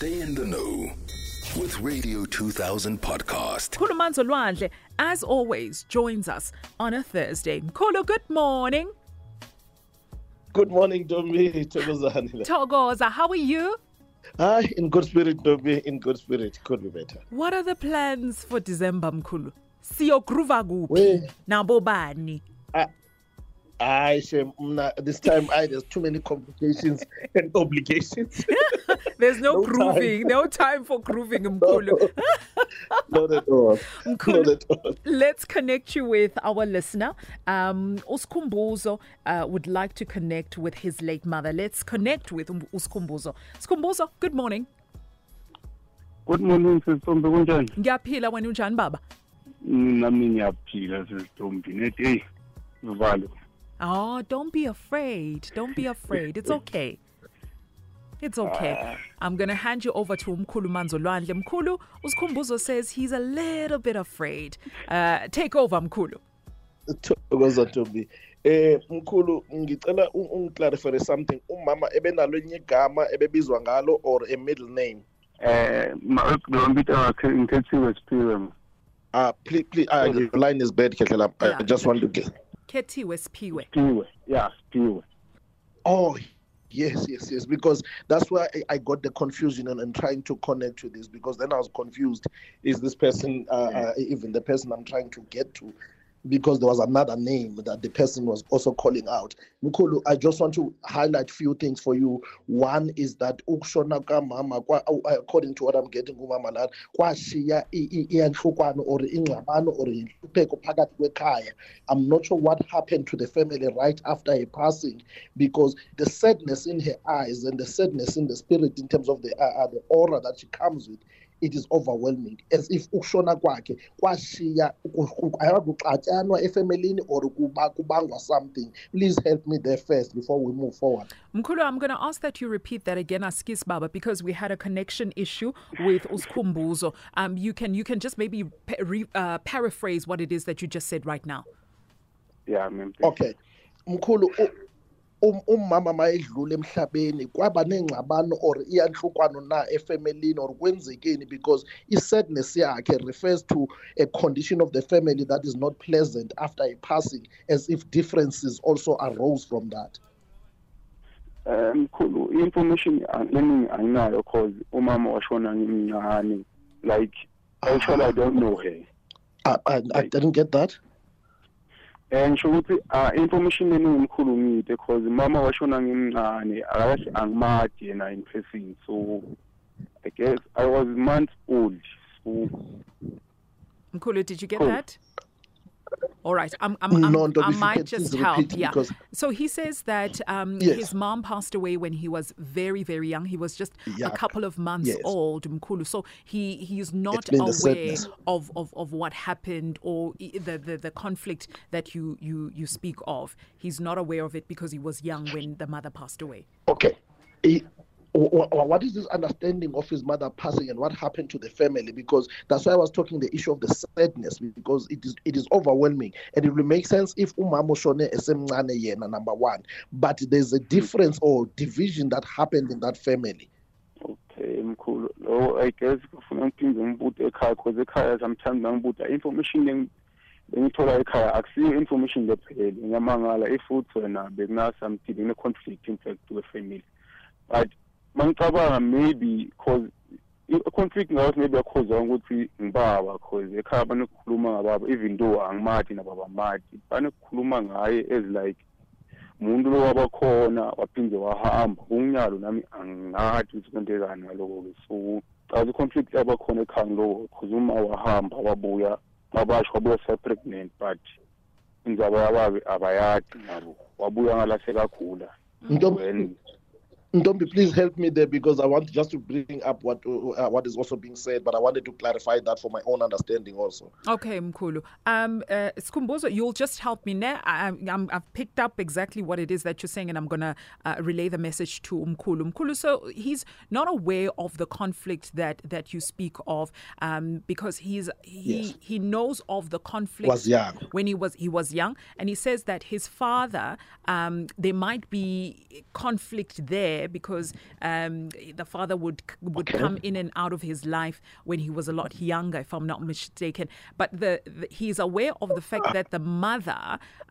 Stay in the know with Radio 2000 podcast. Mkhulu Manzolwandle, as always, joins us on a Thursday. Mkhulu, good morning. Good morning, Domi. Thokozani. Togoza, how are you? Ah, in good spirit, Domi. In good spirit. Could be better. What are the plans for December, Mkhulu? Siyogruva kuphi? We- Nabo bani? I shame mna, this time. I there's too many complications and obligations. There's no, No grooving, no time for grooving, Mkhulu. Not at all. Not at all. let's connect you with our listener. Um, uSkhumbuzo uh, would like to connect with his late mother. Let's connect with Um- uSkhumbuzo. Good morning. Good morning sisithombe kunjani? Ngiyaphila wena unjani baba? Nami ngiyaphila sisithombe nethi hey valo. Oh, don't be afraid. Don't be afraid. It's okay. It's okay. I'm going to hand you over to Mkhulu Manzolwandle. Mkhulu, uSkhumbuzo says he's a little bit afraid. Uh, take over, Mkhulu. Thokoza Domi. Eh mkhulu ngicela u- ungiclarify something. Umama ebenalo enye igama ebebizwa ngalo or a middle name. Eh ma lo mbita wakhe ngikhethiwe siphiwe. Ah, please, please. Ah, your line is bad, Ketlela. I just want to get. Keti Wespiwe. Siphiwe. Yeah, siphiwe. Oh, yes, yes, yes. Because that's why I, I got the confusion and, and trying to connect to this because then I was confused. Is this person uh, uh, even the person I'm trying to get to? Because there was another name that the person was also calling out. Mukulu, I just want to highlight few things for you. One is that kamama uh, according to what I'm getting kumama la kwashiya or or. I'm not sure what happened to the family right after her passing because the sadness in her eyes and the sadness in the spirit in terms of the uh, uh, the aura that she comes with it is overwhelming as if ukushona kwakhe kwashiya ayakuxatyanwa efamilini or kuba kubangwa something please help me there first before we move forward Mkhulu, I'm going to ask that you repeat that again, Askis Baba, because we had a connection issue with uSkhumbuzo. Um, you can you can just maybe pa- re, uh, paraphrase what it is that you just said right now. Yeah, mem. okay mkhulu u- umama mayedlula emhlabeni kwaba nengxabano or iyanhlukwana na efamilini or kwenzekeni because i-sadness yakhe refers to a condition of the family that is not pleasant after a passing as if differences also arose from that Eh mkhulu information learning ayinayo cause umama washona ngimncane like actually I don't know her. I, I, I didn't get that Eh ngisho ukuthi ah information learning umkhulu ngide because mama washona ngimncane akahle angimadi yena in person so I guess I was months old so Mkulu, did you get Cool. that? All right, I'm, I'm, I'm, No, I might just help. Yeah. because- So he says that um, Yes. his mom passed away when he was very, very young. He was just a couple of months Yes. old, Mkhulu. So he he is not aware of, of, of what happened or the, the, the conflict that you, you, you speak of. He's not aware of it because he was young when the mother passed away. okay He- what is this understanding of his mother passing and what happened to the family? Because that's why i was talking the issue of the sadness because it is it is overwhelming. And it will make sense if umama ushone esemncane yena number one. But there's a difference or division that happened in that family. Okay mkhulu. Lo I guess kufuna ngiphinde ngibude ekhaya because ekhaya sometimes nangibuda information engithola ekhaya akusiyo information lephele. Ngiyamangala if uthi wena bekuna something kune conflict in fact we family. But mangicabanga maybe cause i-conflict ngayo maybe yakhozwa ukuthi ngibaba cause ekhaya banokukhuluma ngababa even though angimati nababa mati banokukhuluma ngaye as like umuntu lo wabakhona waphinde wahamba. Unginyalo nami angathi ukuthi kwentekani ngaloko-ke so caza i-conflict yabakhona ekhaya ngiloko cause uma wahamba wabuya babasho wabuya se-pregnant but indzaba yababe abayadi nabo wabuya ngalasekagula Ntombi, please help me there because I want just to bring up what uh, what is also being said, but I wanted to clarify that for my own understanding also. Okay, Mkhulu. Um, uh, Skhumbuzo, you'll just help me now. I, have picked up exactly what it is that you're saying, and I'm going to uh, relay the message to Mkhulu. Mkhulu, so he's not aware of the conflict that, that you speak of um, because he's he, Yes. he knows of the conflict Was young. when he was he was young, and he says that his father, um, there might be conflict there there because um, the father would would Okay. come in and out of his life when he was a lot younger, if I'm not mistaken. But the, the he's aware of the fact that the mother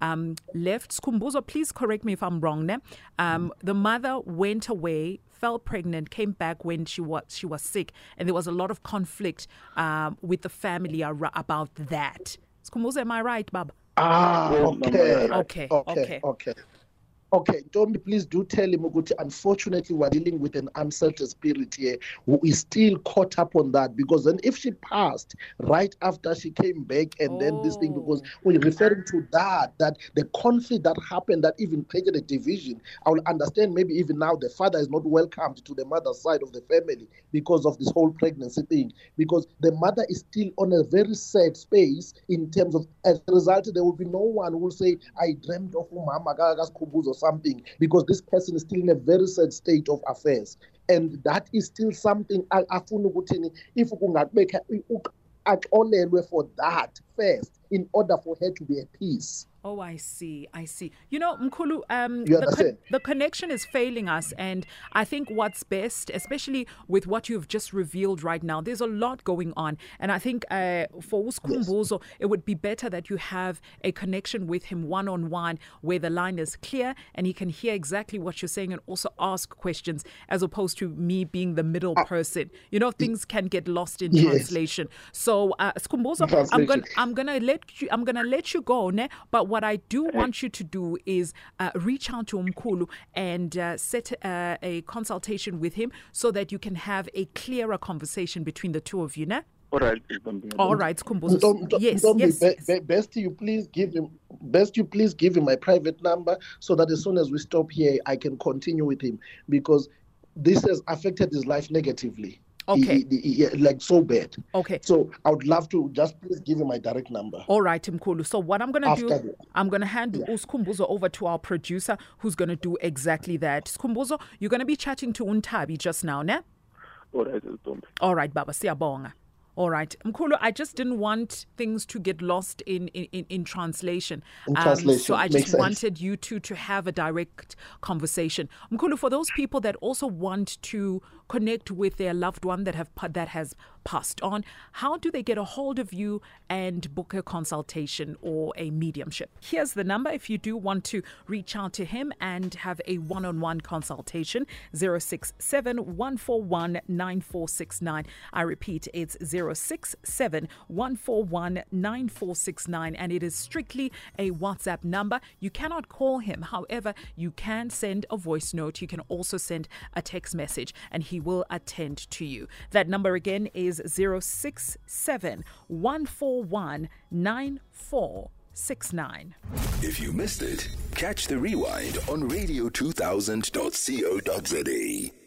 um, left. Skhumbuzo, please correct me if I'm wrong. Ne? Um, the mother went away, fell pregnant, came back when she was she was sick, and there was a lot of conflict um, with the family ar- about that. Skhumbuzo, am I right, Baba? Ah, Well, okay. Okay, okay, okay. okay. Okay, Tommy, please do tell him, unfortunately, we're dealing with an uncertain spirit here who is still caught up on that because then if she passed right after she came back and then this thing, oh. because Oh. we're referring to that, that the conflict that happened that even created a division, I will understand maybe even now the father is not welcomed to the mother's side of the family because of this whole pregnancy thing, because the mother is still on a very sad space in terms of, as a result, there will be no one who will say, I dreamed of umama Kumbuz or something, because this person is still in a very sad state of affairs. And that is still something afuna ukuthi if kungaqhubeka axolelwe for that first in order for her to be at peace. Oh, I see. I see. You know, Mkhulu, um, the, understand? the connection is failing us. And I think what's best, especially with what you've just revealed right now, there's a lot going on. And I think uh, for uSkhumbuzo, it would be better that you have a connection with him one on one where the line is clear and he can hear exactly what you're saying and also ask questions as opposed to me being the middle person. You know, things can get lost in Yes. translation. So, uh, Skhumbuzo, I'm going I'm gonna let you I'm gonna let you go, ne? But what I do want you to do is uh, reach out to Umkulu and uh, set uh, a consultation with him so that you can have a clearer conversation between the two of you, ne? All right, All right, Skhumbuzo. Ntom- Ntom- Yes, Ntombi, yes. be- be- best you please give him best you please give him my private number so that as soon as we stop here I can continue with him because this has affected his life negatively. He- Okay. he- he- he- like so bad. Okay. So I would love to just please give him my direct number. All right, Mkhulu. So what I'm going to do, After the- I'm going to hand uSkhumbuzo over to our producer who's going to do exactly that. Skhumbuzo, you're going to be chatting to Untabi just now, ne? All right, Ntombi. All right, Baba, siyabonga. All right, Mkhulu, I just didn't want things to get lost in in, in, translation. In Um, translation, so I just sense. wanted you two to have a direct conversation. Mkhulu, for those people that also want to connect with their loved one that have that has passed on, how do they get a hold of you and book a consultation or a mediumship? Here's the number if you do want to reach out to him and have a one-on-one consultation 067 141 9469. I repeat, it's 067 141 9469 and it is strictly a WhatsApp number. You cannot call him. However, you can send a voice note. You can also send a text message and he will attend to you. That number again is 067 141 9469. If you missed it, catch the rewind on radio2000.co.za.